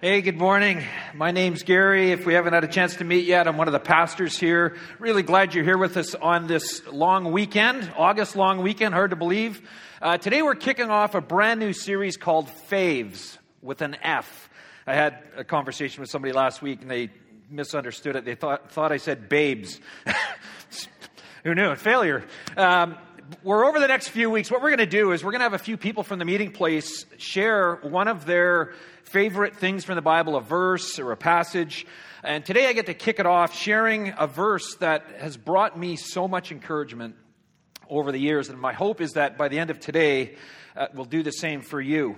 Hey, good morning. My name's Garry. If we haven't had a chance to meet yet, I'm one of the pastors here. Really glad you're here with us on this long weekend, August long weekend, hard to believe. Uh, today we're kicking off a brand new series called Faves with an F. I had a conversation with somebody last week and they misunderstood it. They thought, thought I said babes. Who knew? Failure. Um, we're over the next few weeks. What we're going to do is we're going to have a few people from the meeting place share one of their favorite things from the Bible, a verse or a passage. And today I get to kick it off sharing a verse that has brought me so much encouragement over the years. And my hope is that by the end of today, uh, we'll do the same for you.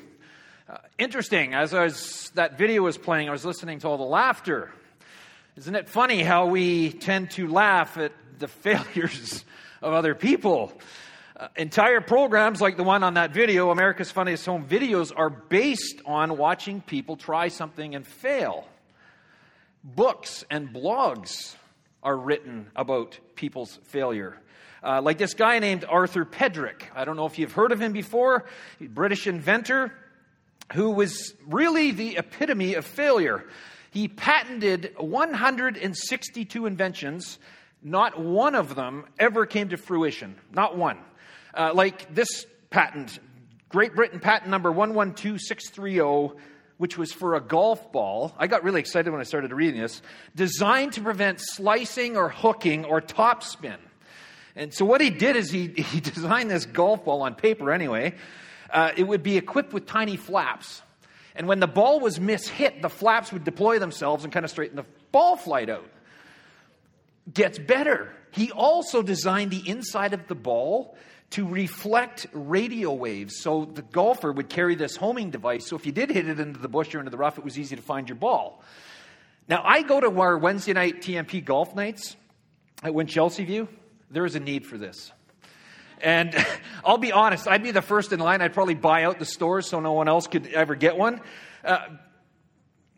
Uh, interesting, as was, that video was playing, I was listening to all the laughter. Isn't it funny how we tend to laugh at the failures of other people? Uh, entire programs like the one on that video, America's Funniest Home Videos, are based on watching people try something and fail. Books and blogs are written about people's failure. Uh, like this guy named Arthur Pedrick. I don't know if you've heard of him before. British inventor who was really the epitome of failure. He patented 162 inventions. Not one of them ever came to fruition. Not one. Uh, like this patent, Great Britain patent number 112630, which was for a golf ball. I got really excited when I started reading this. Designed to prevent slicing or hooking or topspin. And so what he did is he, he designed this golf ball on paper anyway. Uh, it would be equipped with tiny flaps. And when the ball was mishit, the flaps would deploy themselves and kind of straighten the ball flight out. Gets better. He also designed the inside of the ball to reflect radio waves. So the golfer would carry this homing device. So if you did hit it into the bush or into the rough, it was easy to find your ball. Now, I go to our Wednesday night TMP golf nights at Winchelsea View. There is a need for this. And I'll be honest, I'd be the first in line. I'd probably buy out the stores so no one else could ever get one. Uh,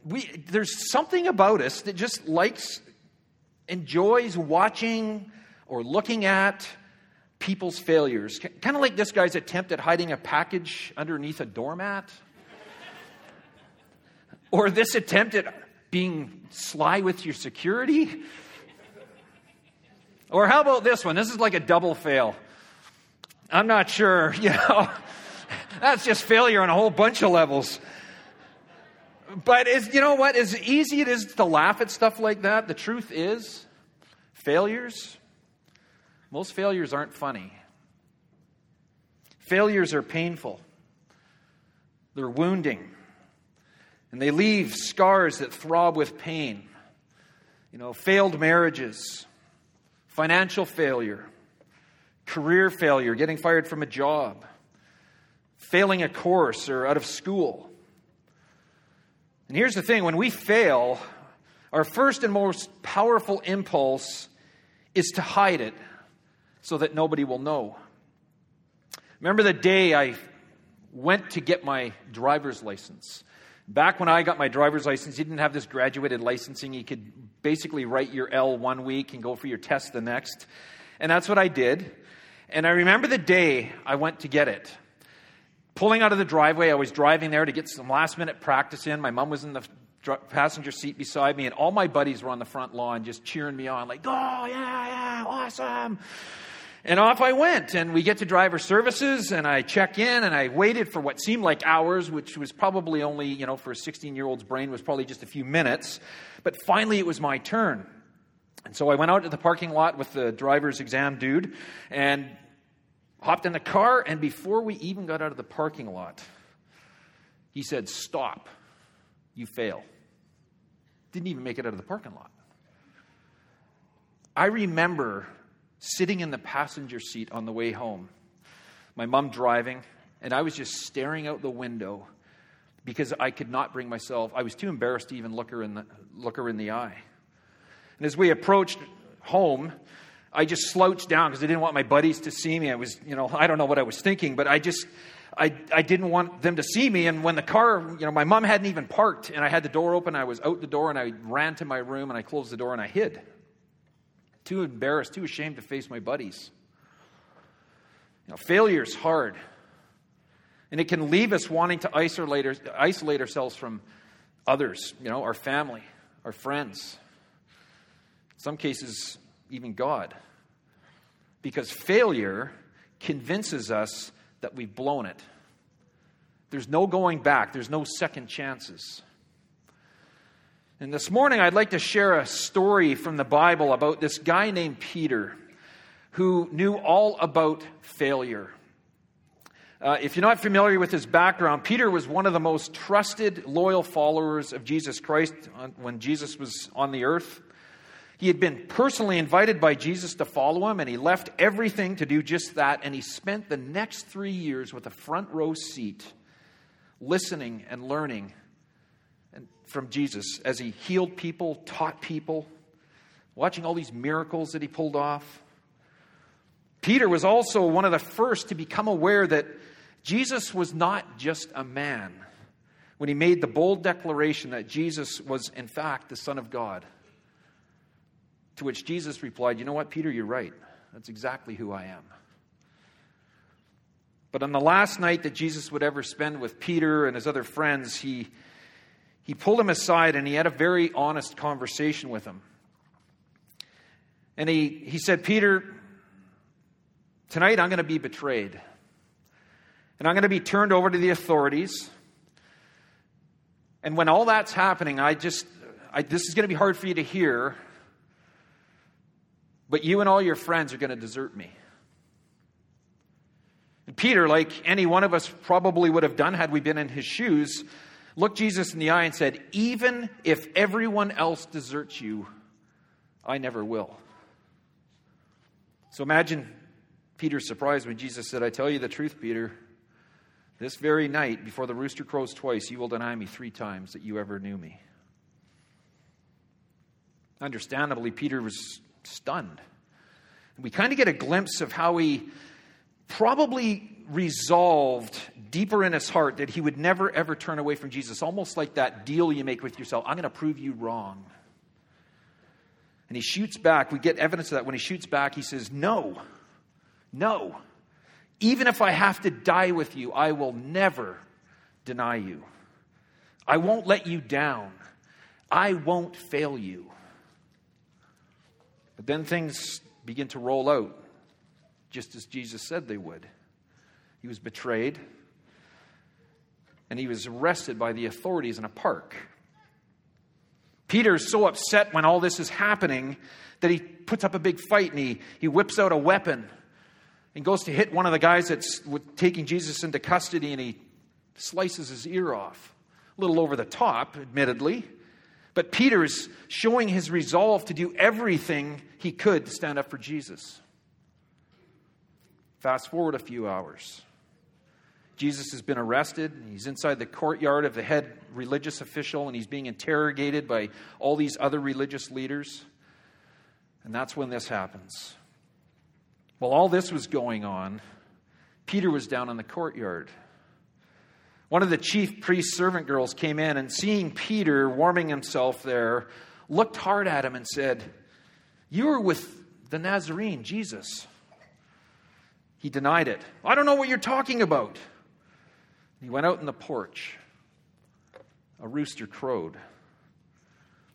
we, there's something about us that just likes, enjoys watching or looking at people's failures. Kind of like this guy's attempt at hiding a package underneath a doormat. or this attempt at being sly with your security. Or how about this one? This is like a double fail. I'm not sure, you know. That's just failure on a whole bunch of levels. But is you know what? As easy it is to laugh at stuff like that, the truth is failures most failures aren't funny. Failures are painful, they're wounding, and they leave scars that throb with pain. You know, failed marriages, financial failure, career failure, getting fired from a job, failing a course or out of school. And here's the thing when we fail, our first and most powerful impulse is to hide it so that nobody will know. Remember the day I went to get my driver's license. Back when I got my driver's license, you didn't have this graduated licensing. You could basically write your L one week and go for your test the next. And that's what I did. And I remember the day I went to get it. Pulling out of the driveway, I was driving there to get some last minute practice in. My mom was in the passenger seat beside me, and all my buddies were on the front lawn just cheering me on, like, oh, yeah, yeah, awesome. And off I went, and we get to driver services, and I check in, and I waited for what seemed like hours, which was probably only, you know, for a 16 year old's brain, was probably just a few minutes. But finally, it was my turn. And so I went out to the parking lot with the driver's exam dude and hopped in the car, and before we even got out of the parking lot, he said, Stop, you fail. Didn't even make it out of the parking lot. I remember sitting in the passenger seat on the way home, my mom driving, and I was just staring out the window because I could not bring myself, I was too embarrassed to even look her in the, look her in the eye. And as we approached home, I just slouched down because I didn't want my buddies to see me. I was, you know, I don't know what I was thinking, but I just, I, I didn't want them to see me. And when the car, you know, my mom hadn't even parked and I had the door open, I was out the door and I ran to my room and I closed the door and I hid too embarrassed, too ashamed to face my buddies. You know, failure is hard. And it can leave us wanting to isolate, isolate ourselves from others, you know, our family, our friends, in some cases, even God. Because failure convinces us that we've blown it. There's no going back, there's no second chances. And this morning, I'd like to share a story from the Bible about this guy named Peter who knew all about failure. Uh, if you're not familiar with his background, Peter was one of the most trusted, loyal followers of Jesus Christ when Jesus was on the earth. He had been personally invited by Jesus to follow him, and he left everything to do just that. And he spent the next three years with a front row seat, listening and learning from Jesus as he healed people, taught people, watching all these miracles that he pulled off. Peter was also one of the first to become aware that Jesus was not just a man when he made the bold declaration that Jesus was, in fact, the Son of God. To which Jesus replied, You know what, Peter, you're right. That's exactly who I am. But on the last night that Jesus would ever spend with Peter and his other friends, he, he pulled him aside and he had a very honest conversation with him. And he, he said, Peter, tonight I'm going to be betrayed and I'm going to be turned over to the authorities. And when all that's happening, I just, I, this is going to be hard for you to hear, but you and all your friends are going to desert me. And Peter, like any one of us probably would have done had we been in his shoes, looked Jesus in the eye and said, Even if everyone else deserts you, I never will. So imagine Peter's surprise when Jesus said, I tell you the truth, Peter. This very night, before the rooster crows twice, you will deny me three times that you ever knew me. Understandably, Peter was stunned. We kind of get a glimpse of how he probably resolved deeper in his heart that he would never ever turn away from Jesus, almost like that deal you make with yourself I'm going to prove you wrong. And he shoots back. We get evidence of that when he shoots back. He says, No, no. Even if I have to die with you, I will never deny you. I won't let you down. I won't fail you. But then things begin to roll out, just as Jesus said they would. He was betrayed, and he was arrested by the authorities in a park. Peter is so upset when all this is happening that he puts up a big fight and he, he whips out a weapon and goes to hit one of the guys that's taking Jesus into custody and he slices his ear off. A little over the top, admittedly. But Peter is showing his resolve to do everything he could to stand up for Jesus. Fast forward a few hours. Jesus has been arrested. He's inside the courtyard of the head religious official and he's being interrogated by all these other religious leaders. And that's when this happens. While all this was going on, Peter was down in the courtyard. One of the chief priest's servant girls came in and, seeing Peter warming himself there, looked hard at him and said, You were with the Nazarene, Jesus. He denied it. I don't know what you're talking about. He went out in the porch. A rooster crowed.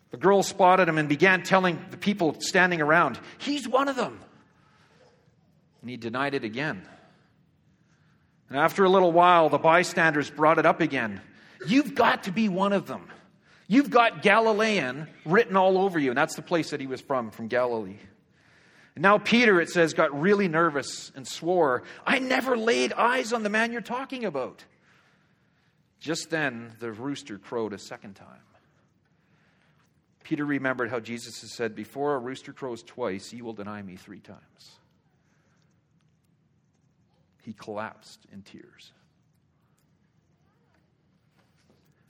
The girl spotted him and began telling the people standing around, He's one of them. And he denied it again. And after a little while, the bystanders brought it up again. You've got to be one of them. You've got Galilean written all over you. And that's the place that he was from, from Galilee. And now Peter, it says, got really nervous and swore, I never laid eyes on the man you're talking about. Just then, the rooster crowed a second time. Peter remembered how Jesus had said, Before a rooster crows twice, you will deny me three times he collapsed in tears.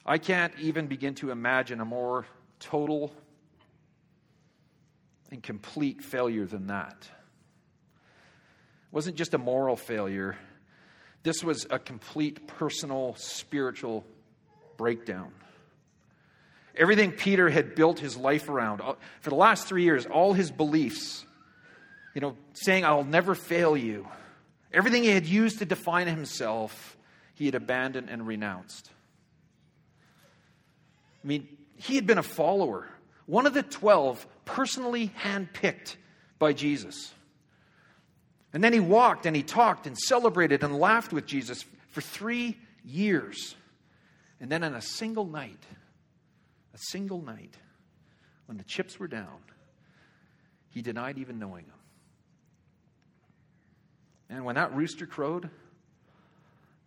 I can't even begin to imagine a more total and complete failure than that. It wasn't just a moral failure, this was a complete personal, spiritual breakdown. Everything Peter had built his life around, uh, for the last three years, all his beliefs, you know, saying, I'll never fail you, Everything he had used to define himself, he had abandoned and renounced. I mean, he had been a follower, one of the 12 personally handpicked by Jesus. And then he walked and he talked and celebrated and laughed with Jesus for three years. And then on a single night, a single night, when the chips were down, he denied even knowing him. And when that rooster crowed,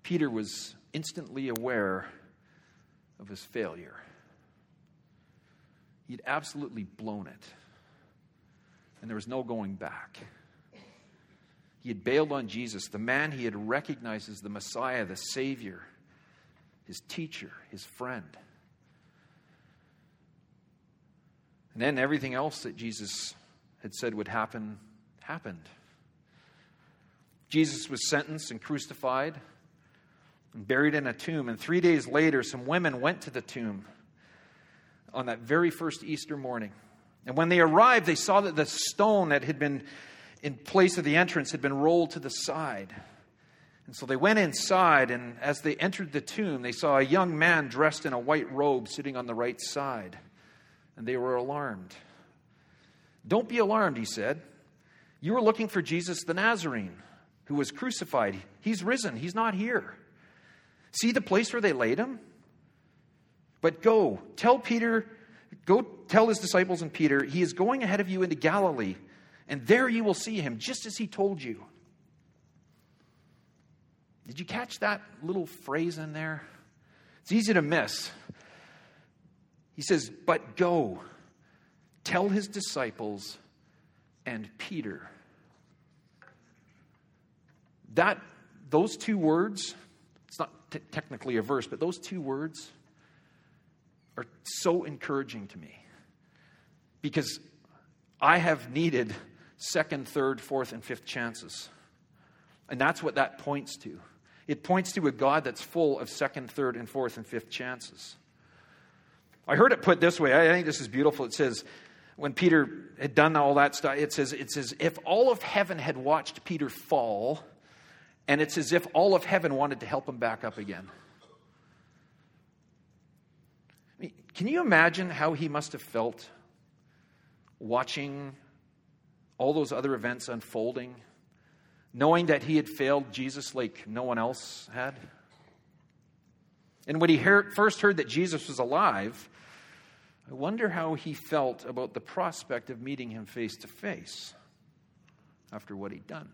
Peter was instantly aware of his failure. He'd absolutely blown it, and there was no going back. He had bailed on Jesus, the man he had recognized as the Messiah, the Savior, his teacher, his friend. And then everything else that Jesus had said would happen happened. Jesus was sentenced and crucified and buried in a tomb. And three days later, some women went to the tomb on that very first Easter morning. And when they arrived, they saw that the stone that had been in place of the entrance had been rolled to the side. And so they went inside, and as they entered the tomb, they saw a young man dressed in a white robe sitting on the right side. And they were alarmed. Don't be alarmed, he said. You are looking for Jesus the Nazarene, who was crucified. He's risen, he's not here. See the place where they laid him? But go, tell Peter, go tell his disciples and Peter, he is going ahead of you into Galilee and there you will see him, just as he told you. Did you catch that little phrase in there? It's easy to miss. He says, But go, tell his disciples and Peter. That, those two words, it's not t- technically a verse, but those two words are so encouraging to me because I have needed second, third, fourth, and fifth chances. And that's what that points to. It points to a God that's full of second, third, and fourth, and fifth chances. I heard it put this way. I think this is beautiful. It says, when Peter had done all that stuff, it says, it says, if all of heaven had watched Peter fall, and it's as if all of heaven wanted to help him back up again. I mean, can you imagine how he must have felt watching all those other events unfolding, knowing that he had failed Jesus like no one else had. And when he heard, first heard that Jesus was alive, I wonder how he felt about the prospect of meeting him face to face after what he'd done.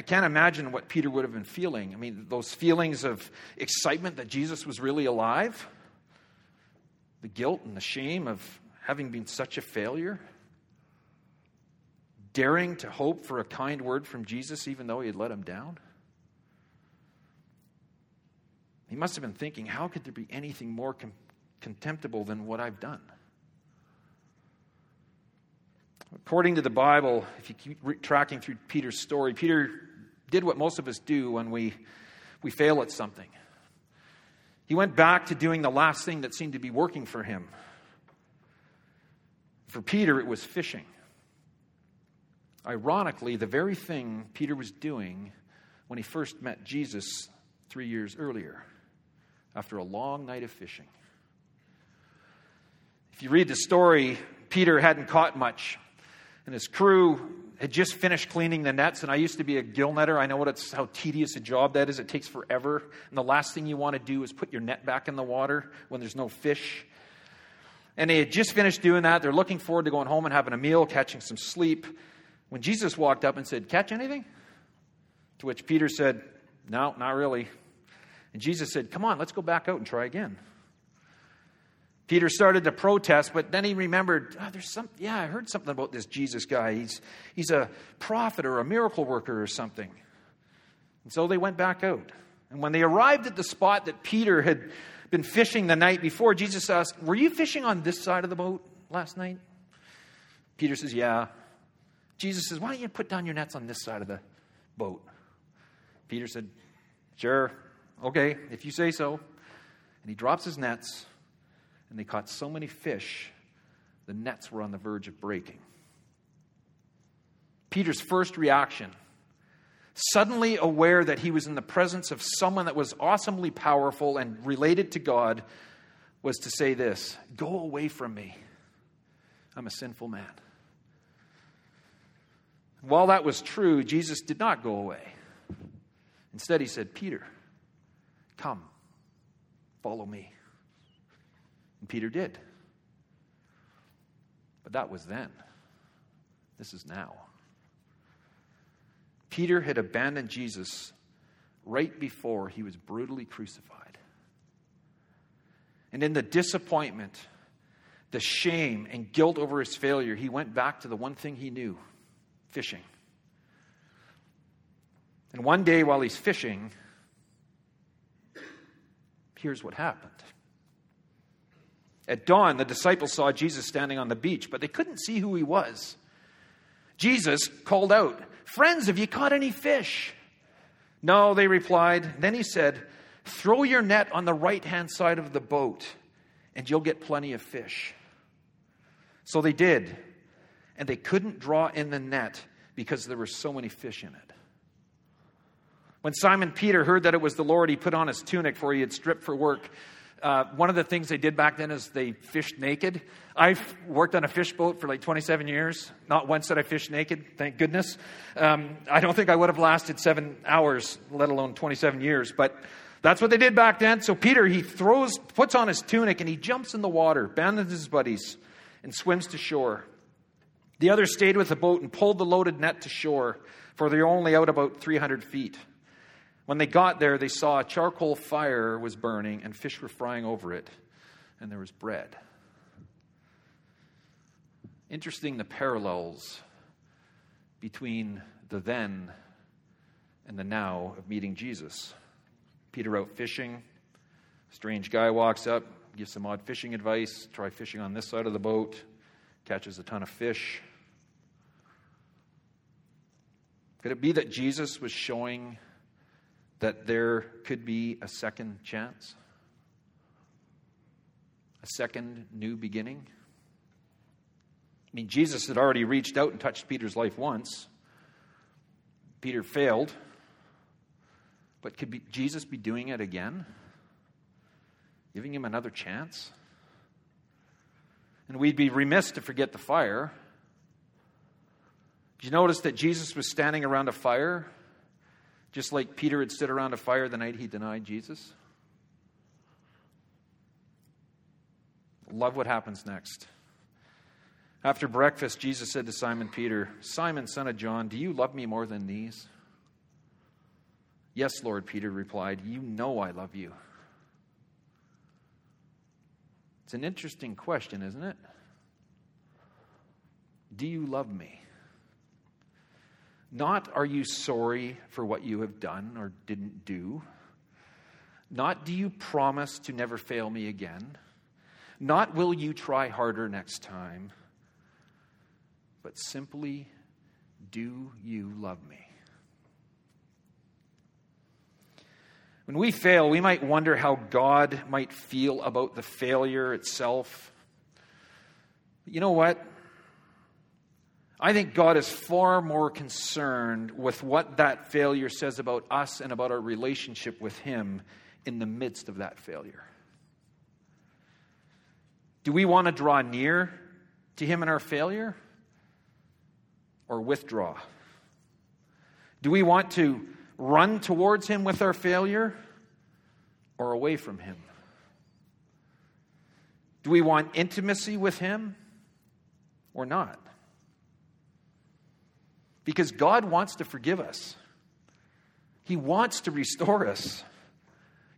I can't imagine what Peter would have been feeling. I mean, those feelings of excitement that Jesus was really alive, the guilt and the shame of having been such a failure, daring to hope for a kind word from Jesus even though he had let him down? He must have been thinking, how could there be anything more com- contemptible than what I've done? According to the Bible, if you keep re- tracking through Peter's story, Peter did what most of us do when we, we fail at something. He went back to doing the last thing that seemed to be working for him for Peter, it was fishing. Ironically, the very thing Peter was doing when he first met Jesus three years earlier, after a long night of fishing. If you read the story, Peter hadn't caught much, and his crew had just finished cleaning the nets. And I used to be a gill netter. I know what it's, how tedious a job that is. It takes forever. And the last thing you want to do is put your net back in the water when there's no fish. And they had just finished doing that. They're looking forward to going home and having a meal, catching some sleep. When Jesus walked up and said, Catch anything? To which Peter said, No, not really. And Jesus said, Come on, let's go back out and try again. Peter started to protest, but then he remembered, oh, there's some, yeah, I heard something about this Jesus guy. He's, he's a prophet or a miracle worker or something. And so they went back out. And when they arrived at the spot that Peter had been fishing the night before, Jesus asked, Were you fishing on this side of the boat last night? Peter says, Yeah. Jesus says, Why don't you put down your nets on this side of the boat? Peter said, Sure, okay, if you say so. And he drops his nets, and they caught so many fish, the nets were on the verge of breaking. Peter's first reaction suddenly aware that he was in the presence of someone that was awesomely powerful and related to God, was to say this Go away from me. I'm a sinful man. While that was true, Jesus did not go away. Instead, he said, Peter, come, follow me. And Peter did. But that was then. This is now. Peter had abandoned Jesus right before he was brutally crucified. And in the disappointment, the shame and guilt over his failure, he went back to the one thing he knew fishing. And one day while he's fishing, here's what happened. At dawn, the disciples saw Jesus standing on the beach, but they couldn't see who he was. Jesus called out, Friends, have you caught any fish? No, they replied. Then he said, Throw your net on the right hand side of the boat, and you'll get plenty of fish. So they did, and they couldn't draw in the net because there were so many fish in it. When Simon Peter heard that it was the Lord, he put on his tunic, for he had stripped for work. Uh, one of the things they did back then is they fished naked. I've worked on a fish boat for like 27 years. Not once did I fish naked, thank goodness. Um, I don't think I would have lasted seven hours, let alone 27 years. But that's what they did back then. So Peter, he throws, puts on his tunic, and he jumps in the water, abandons his buddies, and swims to shore. The others stayed with the boat and pulled the loaded net to shore, for they were only out about 300 feet. When they got there, they saw a charcoal fire was burning and fish were frying over it, and there was bread. Interesting the parallels between the then and the now of meeting Jesus. Peter out fishing. Strange guy walks up, gives some odd fishing advice. Try fishing on this side of the boat. Catches a ton of fish. Could it be that Jesus was showing that there could be a second chance, a second new beginning. I mean, Jesus had already reached out and touched Peter's life once. Peter failed, but could be, Jesus be doing it again? Giving him another chance? And we'd be remiss to forget the fire. Did you notice that Jesus was standing around a fire just like Peter had stood around a fire the night he denied Jesus. Love what happens next. After breakfast, Jesus said to Simon Peter, Simon, son of John, do you love me more than these? Yes, Lord, Peter replied, You know I love you. It's an interesting question, isn't it? Do you love me? Not are you sorry for what you have done or didn't do. Not do you promise to never fail me again. Not will you try harder next time. But simply, do you love me? When we fail, we might wonder how God might feel about the failure itself. But you know what? I think God is far more concerned with what that failure says about us and about our relationship with Him in the midst of that failure. Do we want to draw near to Him in our failure or withdraw? Do we want to run towards Him with our failure or away from Him? Do we want intimacy with Him or not? Because God wants to forgive us, He wants to restore us,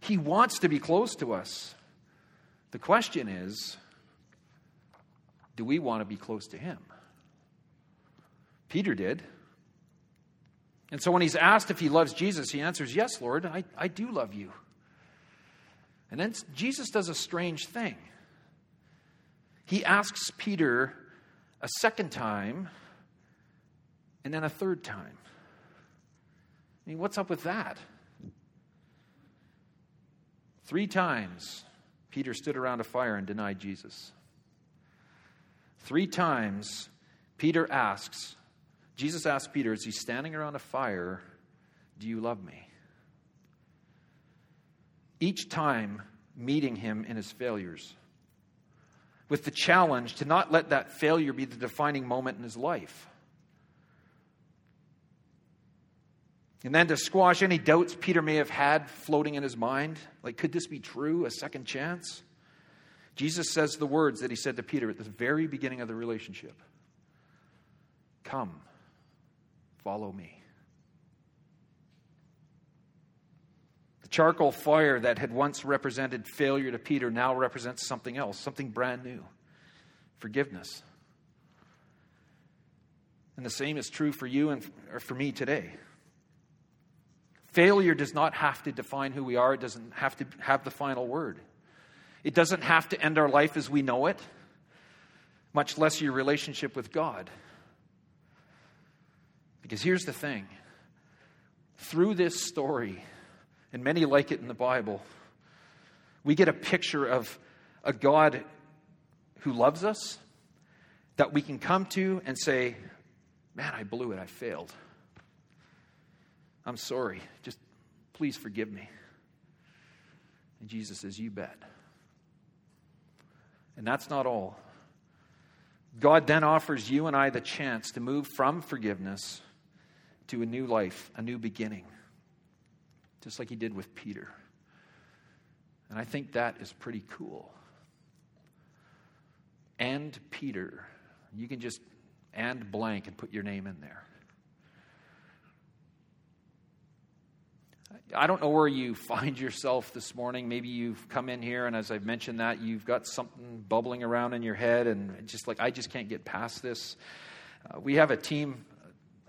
He wants to be close to us. The question is do we want to be close to Him? Peter did. And so when he's asked if he loves Jesus, he answers, Yes, Lord, I, I do love you. And then Jesus does a strange thing. He asks Peter a second time and then a third time. I mean, what's up with that? Three times Peter stood around a fire and denied Jesus. Three times Peter asks, Jesus asks Peter, as he's standing around a fire, Do you love me? Each time meeting him in his failures, with the challenge to not let that failure be the defining moment in his life. And then to squash any doubts Peter may have had floating in his mind, like, could this be true? A second chance? Jesus says the words that he said to Peter at the very beginning of the relationship Come, follow me. The charcoal fire that had once represented failure to Peter now represents something else, something brand new forgiveness. And the same is true for you and for me today. Failure does not have to define who we are, it doesn't have to have the final word. It doesn't have to end our life as we know it, much less your relationship with God. Because here's the thing through this story, and many like it in the Bible, we get a picture of a God who loves us that we can come to and say, Man, I blew it, I failed. I'm sorry. Just please forgive me. And Jesus says, You bet. And that's not all. God then offers you and I the chance to move from forgiveness to a new life, a new beginning, just like He did with Peter. And I think that is pretty cool. And Peter. You can just and blank and put your name in there. I don't know where you find yourself this morning. Maybe you've come in here, and as I've mentioned that, you've got something bubbling around in your head, and just like, I just can't get past this. Uh, we have a team,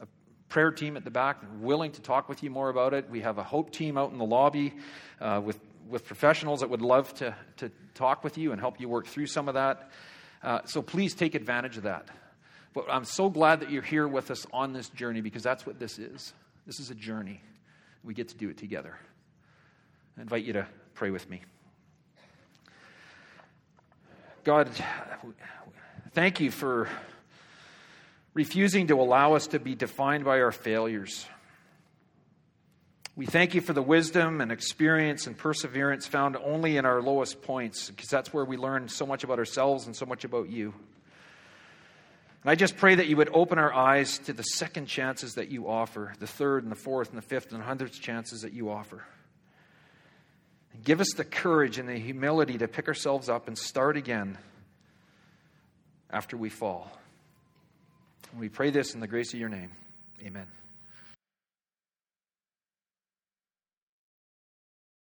a prayer team at the back, willing to talk with you more about it. We have a hope team out in the lobby uh, with, with professionals that would love to, to talk with you and help you work through some of that. Uh, so please take advantage of that. But I'm so glad that you're here with us on this journey because that's what this is. This is a journey. We get to do it together. I invite you to pray with me. God, thank you for refusing to allow us to be defined by our failures. We thank you for the wisdom and experience and perseverance found only in our lowest points, because that's where we learn so much about ourselves and so much about you. And I just pray that you would open our eyes to the second chances that you offer, the third and the fourth and the fifth and the hundredth chances that you offer. And give us the courage and the humility to pick ourselves up and start again after we fall. And we pray this in the grace of your name. Amen.